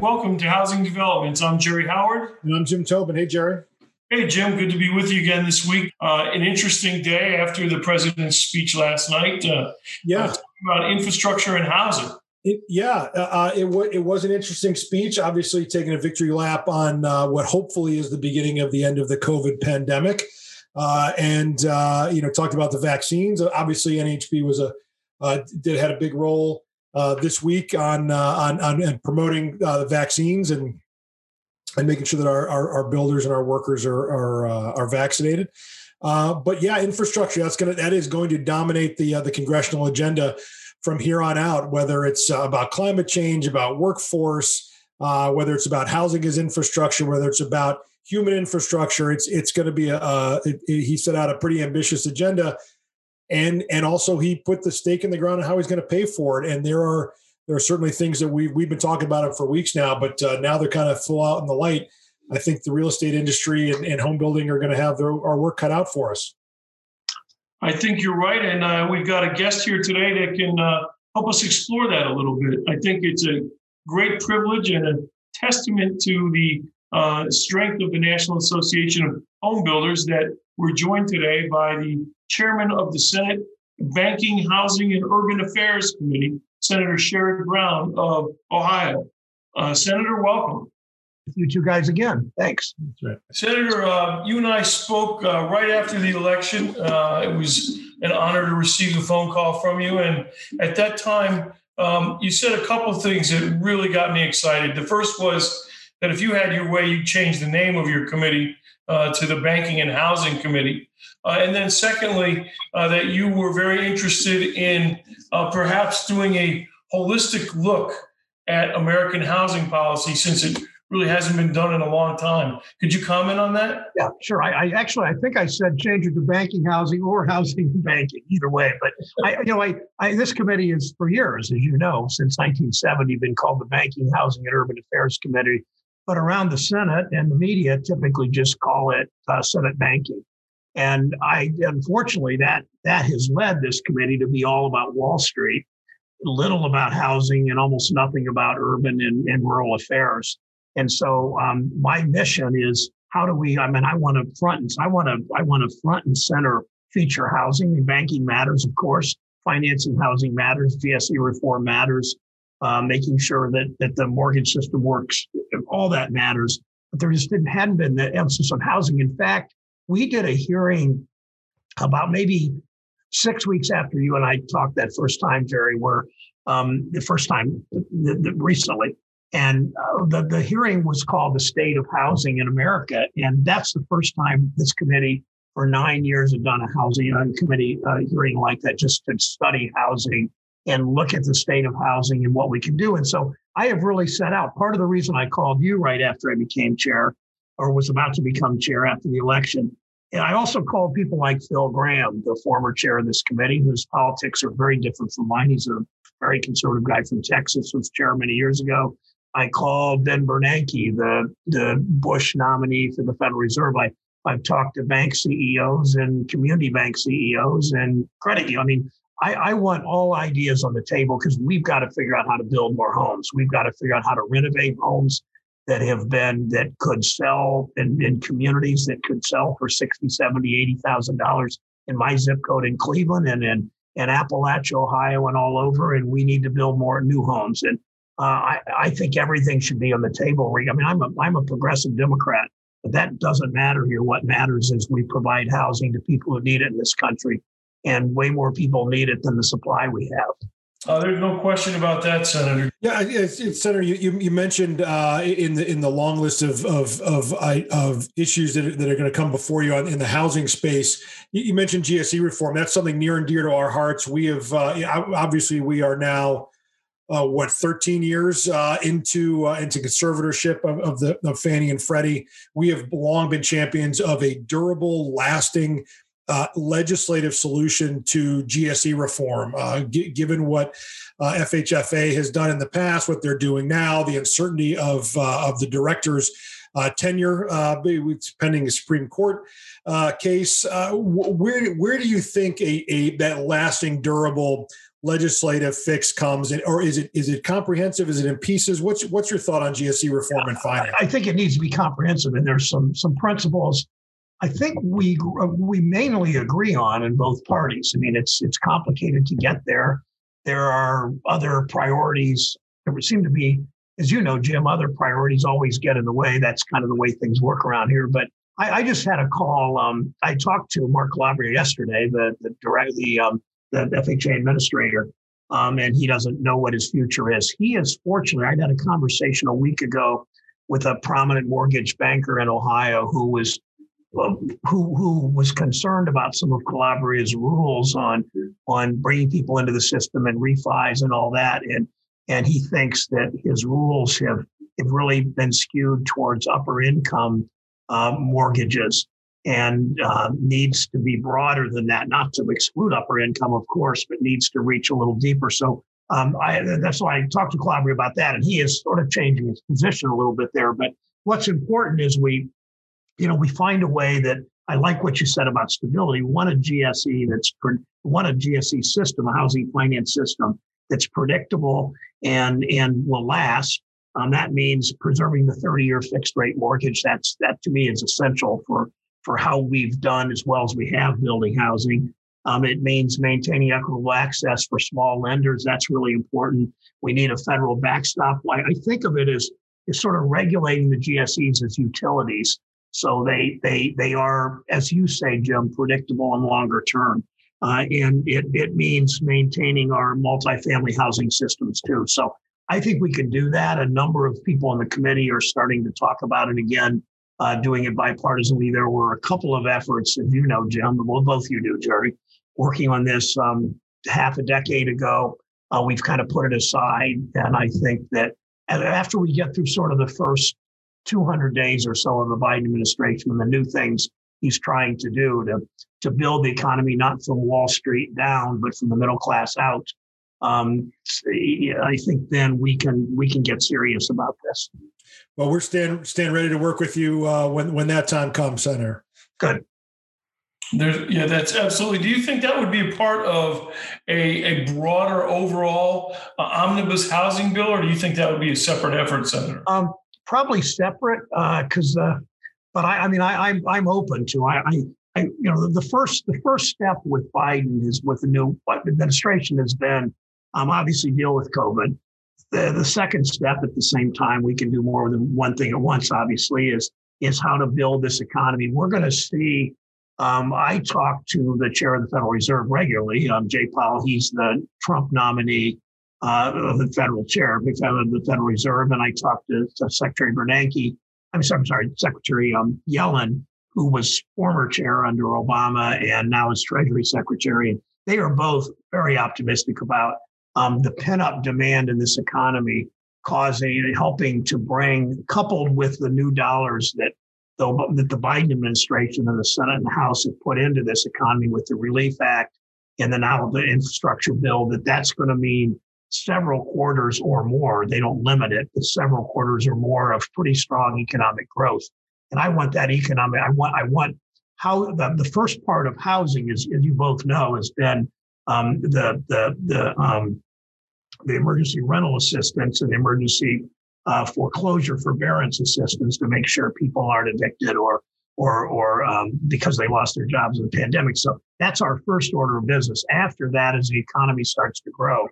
Welcome to Housing Developments. I'm Jerry Howard. And I'm Jim Tobin. Hey, Jerry. Hey, Jim. Good to be with you again this week. Uh, an interesting day after the president's speech last night. Uh, yeah. about infrastructure and housing. It, yeah, uh, uh, it, w- it was an interesting speech. Obviously, taking a victory lap on uh, what hopefully is the beginning of the end of the COVID pandemic, uh, and uh, you know talked about the vaccines. Obviously, NAHB was a uh, did had a big role this week on on on promoting the vaccines and and making sure that our, our, our builders and our workers are are, are vaccinated. but yeah, infrastructure that's gonna that is going to dominate the the congressional agenda from here on out, whether it's uh, about climate change, about workforce, uh, whether it's about housing as infrastructure, whether it's about human infrastructure. It's it's going to be a. Uh, it, it, he set out a pretty ambitious agenda, and and also he put the stake in the ground on how he's going to pay for it. And there are there are certainly things that we we've been talking about it for weeks now, but uh, now they're kind of full out in the light. I think the real estate industry and, and home building are going to have their our work cut out for us. I think you're right. And uh, we've got a guest here today that can uh, help us explore that a little bit. I think it's a great privilege and a testament to the uh, strength of the National Association of Home Builders that we're joined today by the chairman of the Senate Banking, Housing, and Urban Affairs Committee, Senator Sherrod Brown of Ohio. Uh, Senator, welcome you two guys again. Thanks. Right. Senator, uh, you and I spoke uh, right after the election. Uh, it was an honor to receive a phone call from you. And at that time, um, you said a couple of things that really got me excited. The first was that if you had your way, you'd change the name of your committee uh, to the Banking and Housing Committee. Uh, and then, secondly, uh, that you were very interested in perhaps doing a holistic look at American housing policy since it really hasn't been done in a long time. Could you comment on that? Yeah, sure. I, I, actually I think I said change it to banking, housing, or housing and banking, either way. But I, you know, I, I this committee is for years, as you know, since 1970, been called the Banking, Housing, and Urban Affairs Committee. But around the Senate and the media typically just call it uh, Senate banking. And I unfortunately that that has led this committee to be all about Wall Street, little about housing, and almost nothing about urban and, and rural affairs. And so um, my mission is how do we? I mean, I want to front and I want to I want to front and center feature housing and banking matters, of course. Financing housing matters. GSE reform matters. Uh, making sure that that the mortgage system works. All that matters. But there just didn't hadn't been the emphasis on housing. In fact, we did a hearing about maybe six weeks after you and I talked that first time, Jerry, where um, the first time the, the, recently, and uh, the, the hearing was called The State of Housing in America. And that's the first time this committee for nine years had done a housing uh, committee uh, hearing like that, just to study housing and look at the state of housing and what we can do. And so I have really set out part of the reason I called you right after I became chair or was about to become chair after the election. And I also called people like Phil Gramm, the former chair of this committee, whose politics are very different from mine. He's a very conservative guy from Texas, was chair many years ago. I called Ben Bernanke, the, the Bush nominee for the Federal Reserve. I, I've talked to bank CEOs and community bank CEOs and credit. I mean, I, I want all ideas on the table because we've got to figure out how to build more homes. We've got to figure out how to renovate homes that have been that could sell in, in communities that could sell for 60, 70, 80,000 dollars in my zip code in Cleveland and in, in Appalachia, Ohio, and all over. And we need to build more new homes. And uh, I, I think everything should be on the table. I mean, I'm a, I'm a progressive Democrat, but that doesn't matter here. What matters is we provide housing to people who need it in this country, and way more people need it than the supply we have. Uh, there's no question about that, Senator. Yeah, it's, it's, Senator, you, you, you mentioned uh, in the in the long list of of of, of issues that are, that are going to come before you on, in the housing space. You, you, mentioned GSE reform. That's something near and dear to our hearts. We have uh, obviously we are now uh, what 13 years uh, into uh, into conservatorship of, of, the of Fannie and Freddie. We have long been champions of a durable, lasting uh, legislative solution to GSE reform. Uh, g- given what uh, FHFA has done in the past, what they're doing now, the uncertainty of of the directors. uh, tenure uh, pending a Supreme Court uh, case. Uh, where where do you think a, a that lasting, durable legislative fix comes in, or is it is it comprehensive? Is it in pieces? What's what's your thought on GSE reform and finance? I think it needs to be comprehensive, and there's some some principles. I think we we mainly agree on in both parties. I mean, it's it's complicated to get there. There are other priorities. There seem to be, as you know, Jim, other priorities always get in the way. That's kind of the way things work around here. But I, I just had a call. Um, I talked to Mark Calabria yesterday, the the direct the um, the FHA administrator, um, and he doesn't know what his future is. He is fortunate. I had a conversation a week ago with a prominent mortgage banker in Ohio who was who who was concerned about some of Calabria's rules on on bringing people into the system and refis and all that, and and he thinks that his rules have have really been skewed towards upper income uh, mortgages and uh, needs to be broader than that, not to exclude upper income, of course, but needs to reach a little deeper. So um, I, that's why I talked to Calabria about that, and he is sort of changing his position a little bit there. But what's important is we, you know, we find a way that I like what you said about stability. One a GSE that's one a GSE system, a housing finance system that's predictable and and will last. Um, that means preserving the 30-year fixed rate mortgage. That's that to me is essential for for how we've done as well as we have building housing. Um, it means maintaining equitable access for small lenders. That's really important. We need a federal backstop. I, I think of it as, as sort of regulating the GSEs as utilities. So they they they are, as you say, Jim, predictable and longer term. Uh, and it, it means maintaining our multifamily housing systems too. So I think we can do that. A number of people in the committee are starting to talk about it again uh, doing it bipartisanly. There were a couple of efforts, as you know, Jim, well, both you do, Jerry, working on this um, half a decade ago. Uh, we've kind of put it aside. And I think that after we get through sort of the first 200 days or so of the Biden administration and the new things he's trying to do to, to build the economy, not from Wall Street down, but from the middle class out, um, I think then we can we can get serious about this. Well, we're stand stand ready to work with you uh, when when that time comes, Senator. Good. There's, yeah, that's absolutely. Do you think that would be a part of a, a broader overall uh, omnibus housing bill, or do you think that would be a separate effort, Senator? Um, probably separate, because. Uh, but I, I mean, I, I'm I'm open to. I, I, I, you know, the first the first step with Biden is with the new administration has been um, obviously deal with COVID the, the second step at the same time, we can do more than one thing at once, obviously, is, is how to build this economy. We're going to see. Um, I talk to the chair of the Federal Reserve regularly, um, Jay Powell. He's the Trump nominee uh, of the federal chair of the Federal Reserve. And I talked to, to Secretary Bernanke. I'm sorry, I'm sorry Secretary um, Yellen, who was former chair under Obama and now is Treasury Secretary. They are both very optimistic about um, the pent up demand in this economy causing helping to bring coupled with the new dollars that the, that the Biden administration and the Senate and House have put into this economy with the Relief Act and then now the infrastructure bill that that's going to mean several quarters or more. They don't limit it, but several quarters or more of pretty strong economic growth. And I want that economic. I want. I want how the, the first part of housing is, as you both know, has been um, the the the um, the emergency rental assistance and emergency uh, foreclosure forbearance assistance to make sure people aren't evicted or or or um, because they lost their jobs in the pandemic. So that's our first order of business. After that, as the economy starts to grow,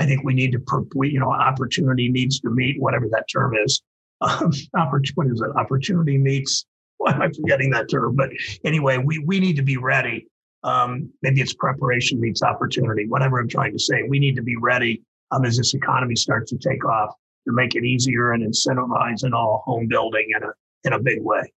I think we need to, we, you know, opportunity needs to meet whatever that term is. Um, opportunity is it? Opportunity meets. Why am I forgetting that term? But anyway, we we need to be ready. Um, maybe it's preparation meets opportunity. Whatever I'm trying to say, we need to be ready um, as this economy starts to take off to make it easier and incentivize and all home building in a in a big way.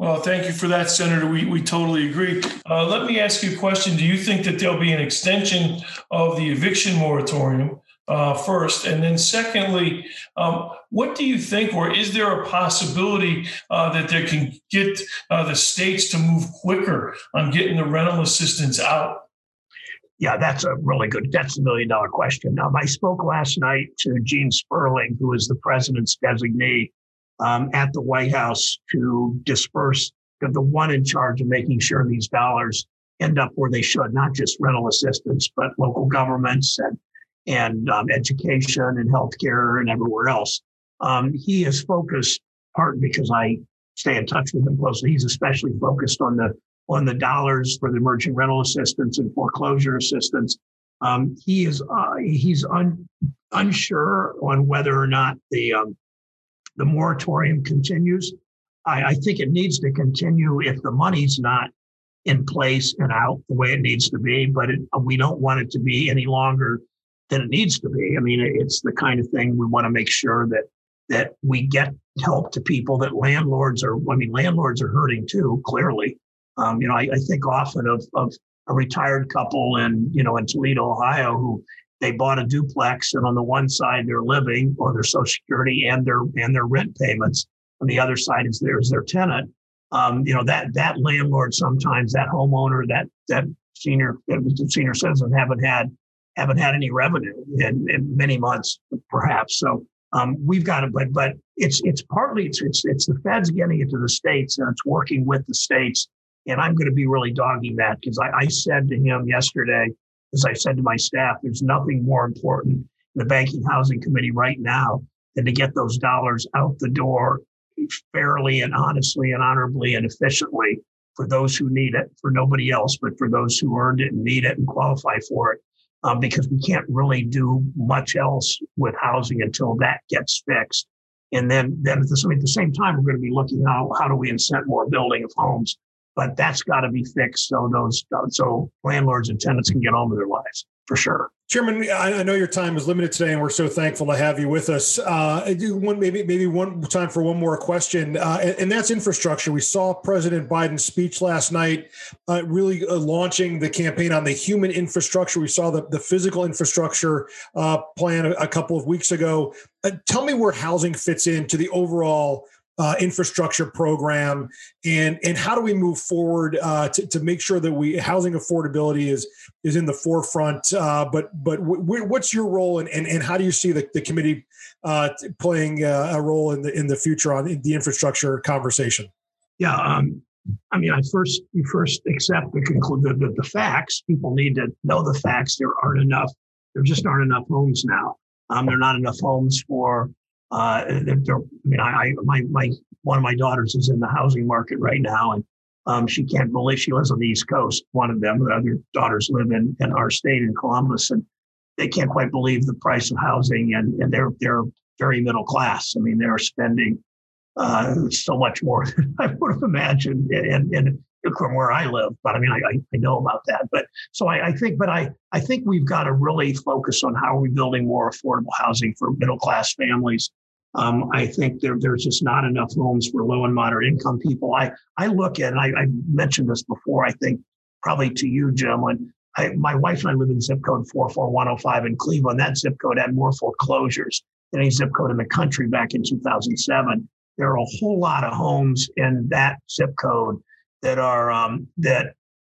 Well, thank you for that, Senator. We, we totally agree. Uh, let me ask you a question. Do you think that there'll be an extension of the eviction moratorium uh, first? And then, secondly, um, what do you think, or is there a possibility uh, that there can get uh, the states to move quicker on getting the rental assistance out? Yeah, that's a really good. That's a million dollar question. Um, I spoke last night to Gene Sperling, who is the president's designee um, at the White House to disperse the one in charge of making sure these dollars end up where they should, not just rental assistance, but local governments and and um, education and healthcare and everywhere else. Um, he is focused, part because I stay in touch with him closely. He's especially focused on the on the dollars for the emerging rental assistance and foreclosure assistance. Um, he is uh, he's un, unsure on whether or not the um, the moratorium continues. I, I think it needs to continue if the money's not in place and out the way it needs to be, but it, we don't want it to be any longer than it needs to be. I mean, it's the kind of thing we want to make sure that that we get help to people that landlords are. I mean, landlords are hurting too. Clearly, um, you know, I, I, think often of of a retired couple in you know in Toledo, Ohio, who they bought a duplex, and on the one side they're living or their Social Security and their and their rent payments. On the other side is there's their tenant. Um, you know that that landlord sometimes that homeowner that that senior that senior citizen haven't had haven't had any revenue in, in many months perhaps so um, we've got it but but it's it's partly it's, it's it's the feds getting it to the states and it's working with the states and i'm going to be really dogging that because I, I said to him yesterday as i said to my staff there's nothing more important in the banking housing committee right now than to get those dollars out the door fairly and honestly and honorably and efficiently for those who need it, for nobody else, but for those who earned it and need it and qualify for it. Um, because we can't really do much else with housing until that gets fixed. And then, then at the, at the same time, we're going to be looking how how do we incent more building of homes, but that's got to be fixed so those so landlords and tenants can get on with their lives for sure. Chairman, I know your time is limited today, and we're so thankful to have you with us. Uh, one maybe maybe one time for one more question, uh, and, that's infrastructure. We saw President Biden's speech last night, uh, really uh, launching the campaign on the human infrastructure. We saw the the physical infrastructure uh, plan a, a, couple of weeks ago. Uh, tell me where housing fits into the overall uh, infrastructure program and and how do we move forward uh, to, to make sure that we housing affordability is is in the forefront uh, but but w- what's your role and, and and how do you see the, the committee uh, playing uh, a role in the in the future on the infrastructure conversation yeah um, I mean, I first you first accept the conclude the, the, the facts. People need to know the facts. There aren't enough. There just aren't enough homes now. Um, there are not enough homes for uh, I mean, I, I, my, my, one of my daughters is in the housing market right now, and um, she can't believe she lives on the East Coast. One of them, the other daughters live in, in our state in Columbus, and they can't quite believe the price of housing, and, and they're they're very middle class. I mean, they're spending uh, so much more than I would have imagined, and, and from where I live. But I mean, I, I know about that. But so I, I, think, but I, I think we've got to really focus on how are we building more affordable housing for middle class families um, I think there, there's just not enough homes for low and moderate income people. I, I look at, and I, I mentioned this before, I think probably to you, Jim, when I, my wife and I live in zip code 44105 in Cleveland. That zip code had more foreclosures than any zip code in the country back in 2007. There are a whole lot of homes in that zip code that are um, that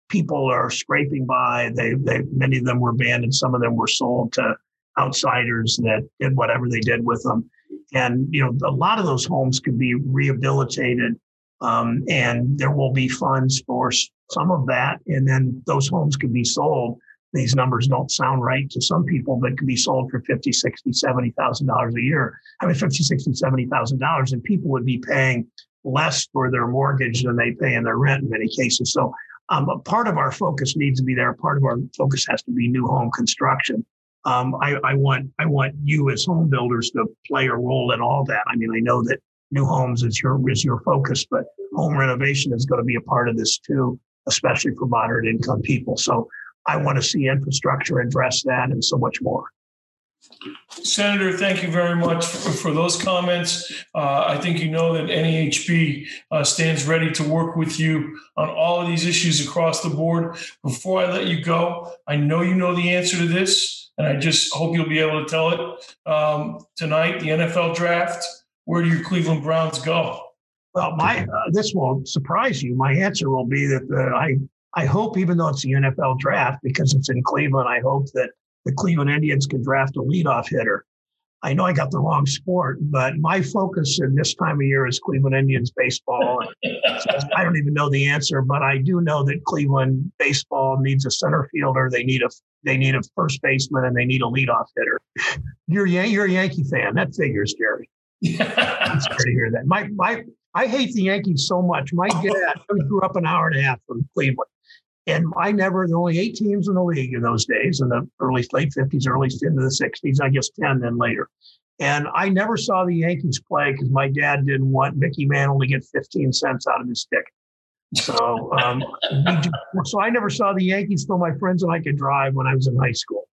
people are scraping by. They, they many of them were abandoned. Some of them were sold to outsiders that did whatever they did with them. And you know, a lot of those homes can be rehabilitated, um, and there will be funds for some of that. And then those homes can be sold. These numbers don't sound right to some people, but can be sold for 50, 60, 70,000 dollars a year. I mean, 50, 60, 70,000 dollars, and people would be paying less for their mortgage than they pay in their rent in many cases. So um, part of our focus needs to be there. Part of our focus has to be new home construction um, I, I, want I want you as home builders to play a role in all that. I mean, I know that new homes is your is your focus, but home renovation is going to be a part of this too, especially for moderate income people. So I want to see infrastructure address that and so much more. Senator, thank you very much for, for those comments. Uh, I think you know that NAHB uh, stands ready to work with you on all of these issues across the board. Before I let you go, I know you know the answer to this and I just hope you'll be able to tell it um, tonight. The NFL draft. Where do your Cleveland Browns go? Well, my uh, this will surprise you. My answer will be that uh, I I hope, even though it's the NFL draft, because it's in Cleveland, I hope that the Cleveland Indians can draft a leadoff hitter. I know I got the wrong sport, but my focus in this time of year is Cleveland Indians baseball. I don't even know the answer, but I do know that Cleveland baseball needs a center fielder. They need a they need a first baseman and they need a leadoff hitter. You're you're a Yankee fan. That figures, Jerry. I'm sorry to hear that. My my I hate the Yankees so much. My dad grew up an hour and a half from Cleveland. And I never, there were only eight teams in the league in those days, in the early, late 50s, early into the 60s, I guess 10 then later. And I never saw the Yankees play because my dad didn't want Mickey Mantle to get 15 cents out of his ticket. So, um, so I never saw the Yankees till my friends and I could drive when I was in high school.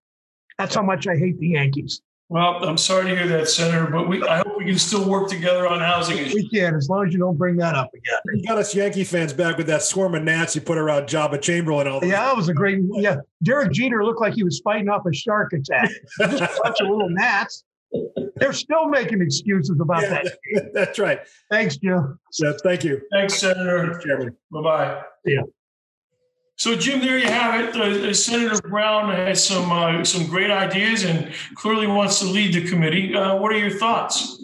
That's how much I hate the Yankees. Well, I'm sorry to hear that, Senator, but we I we can still work together on housing issues. We can, as long as you don't bring that up again. You got us Yankee fans back with that swarm of gnats you put around Joba Chamberlain. All yeah, that was a great. Yeah, Derek Jeter looked like he was fighting off a shark attack. Just a bunch of little gnats. They're still making excuses about yeah, that. That's right. Thanks, Jim. Yeah, thank you. Thanks, Senator. Bye bye. Yeah. So, Jim, there you have it. Uh, Senator Brown has some uh, some great ideas and clearly wants to lead the committee. Uh, what are your thoughts?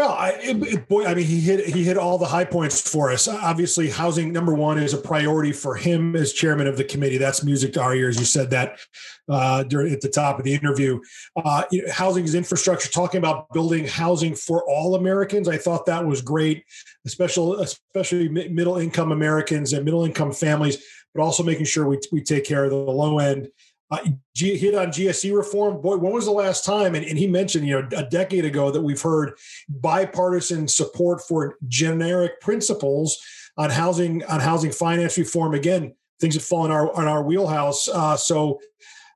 Well, I, it, boy, I mean, he hit he hit all the high points for us. Obviously, housing number one is a priority for him as chairman of the committee. That's music to our ears. You said that uh, during at the top of the interview. Uh, you know, housing is infrastructure. Talking about building housing for all Americans, I thought that was great, especially especially middle income Americans and middle income families but also making sure we, we take care of the low end. Uh, hit on GSE reform. Boy, when was the last time? And, and, he mentioned, you know, a decade ago that we've heard bipartisan support for generic principles on housing on housing finance reform. Again, things that fall in our on our wheelhouse. Uh, so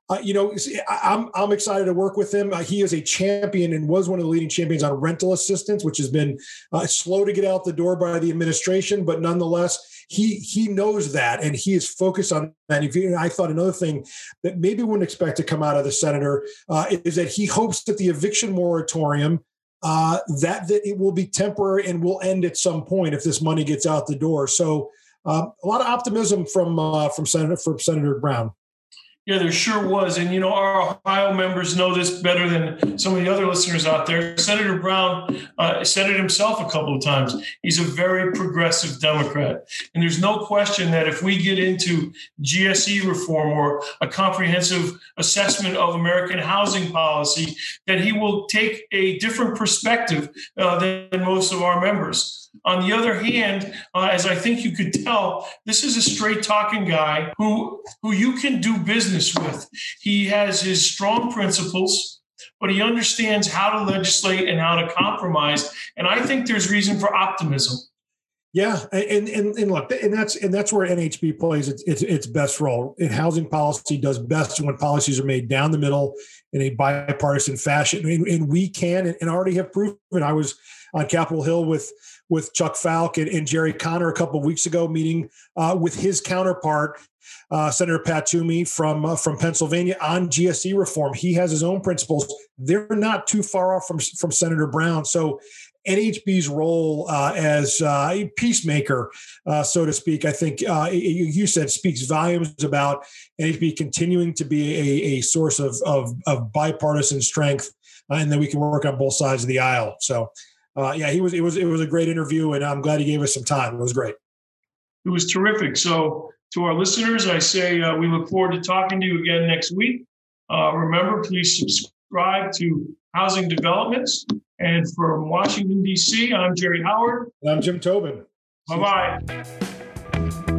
uh, you know, I'm I'm excited to work with him. Uh, he is a champion and was one of the leading champions on rental assistance, which has been uh, slow to get out the door by the administration, but nonetheless, he he knows that and he is focused on that. And I thought another thing that maybe wouldn't expect to come out of the senator uh, is that he hopes that the eviction moratorium uh, that that it will be temporary and will end at some point if this money gets out the door. So. Uh, a lot of optimism from from Senator from Senator Brown. Yeah, there sure was. And, you know, our Ohio members know this better than some of the other listeners out there. Senator Brown uh, said it himself a couple of times. He's a very progressive Democrat. And there's no question that if we get into GSE reform or a comprehensive assessment of American housing policy, that he will take a different perspective uh, than most of our members. On the other hand, uh, as I think you could tell, this is a straight talking guy who who you can do business with. He has his strong principles, but he understands how to legislate and how to compromise. And I think there's reason for optimism. Yeah, and and and look, and that's and that's where NAHB plays its its, its best role. In housing policy, does best when policies are made down the middle in a bipartisan fashion, and, and we can and already have proven. I was on Capitol Hill with with Chuck Fowke and, and Jerry Konter a couple of weeks ago, meeting uh, with his counterpart, uh, Senator Pat Toomey from uh, from Pennsylvania on GSE reform. He has his own principles. They're not too far off from from Senator Brown. So NAHB's role uh, as uh, a peacemaker, uh, so to speak, I think uh, you said speaks volumes about NHB continuing to be a, a source of, of, of bipartisan strength, uh, and then we can work on both sides of the aisle. So uh, yeah, he was. It was. It was a great interview, and I'm glad he gave us some time. It was great. It was terrific. So, to our listeners, I say we look forward to talking to you again next week. Remember, please subscribe to Housing Developments. And from Washington D.C., I'm Jerry Howard. And I'm Jim Tobin. Bye bye.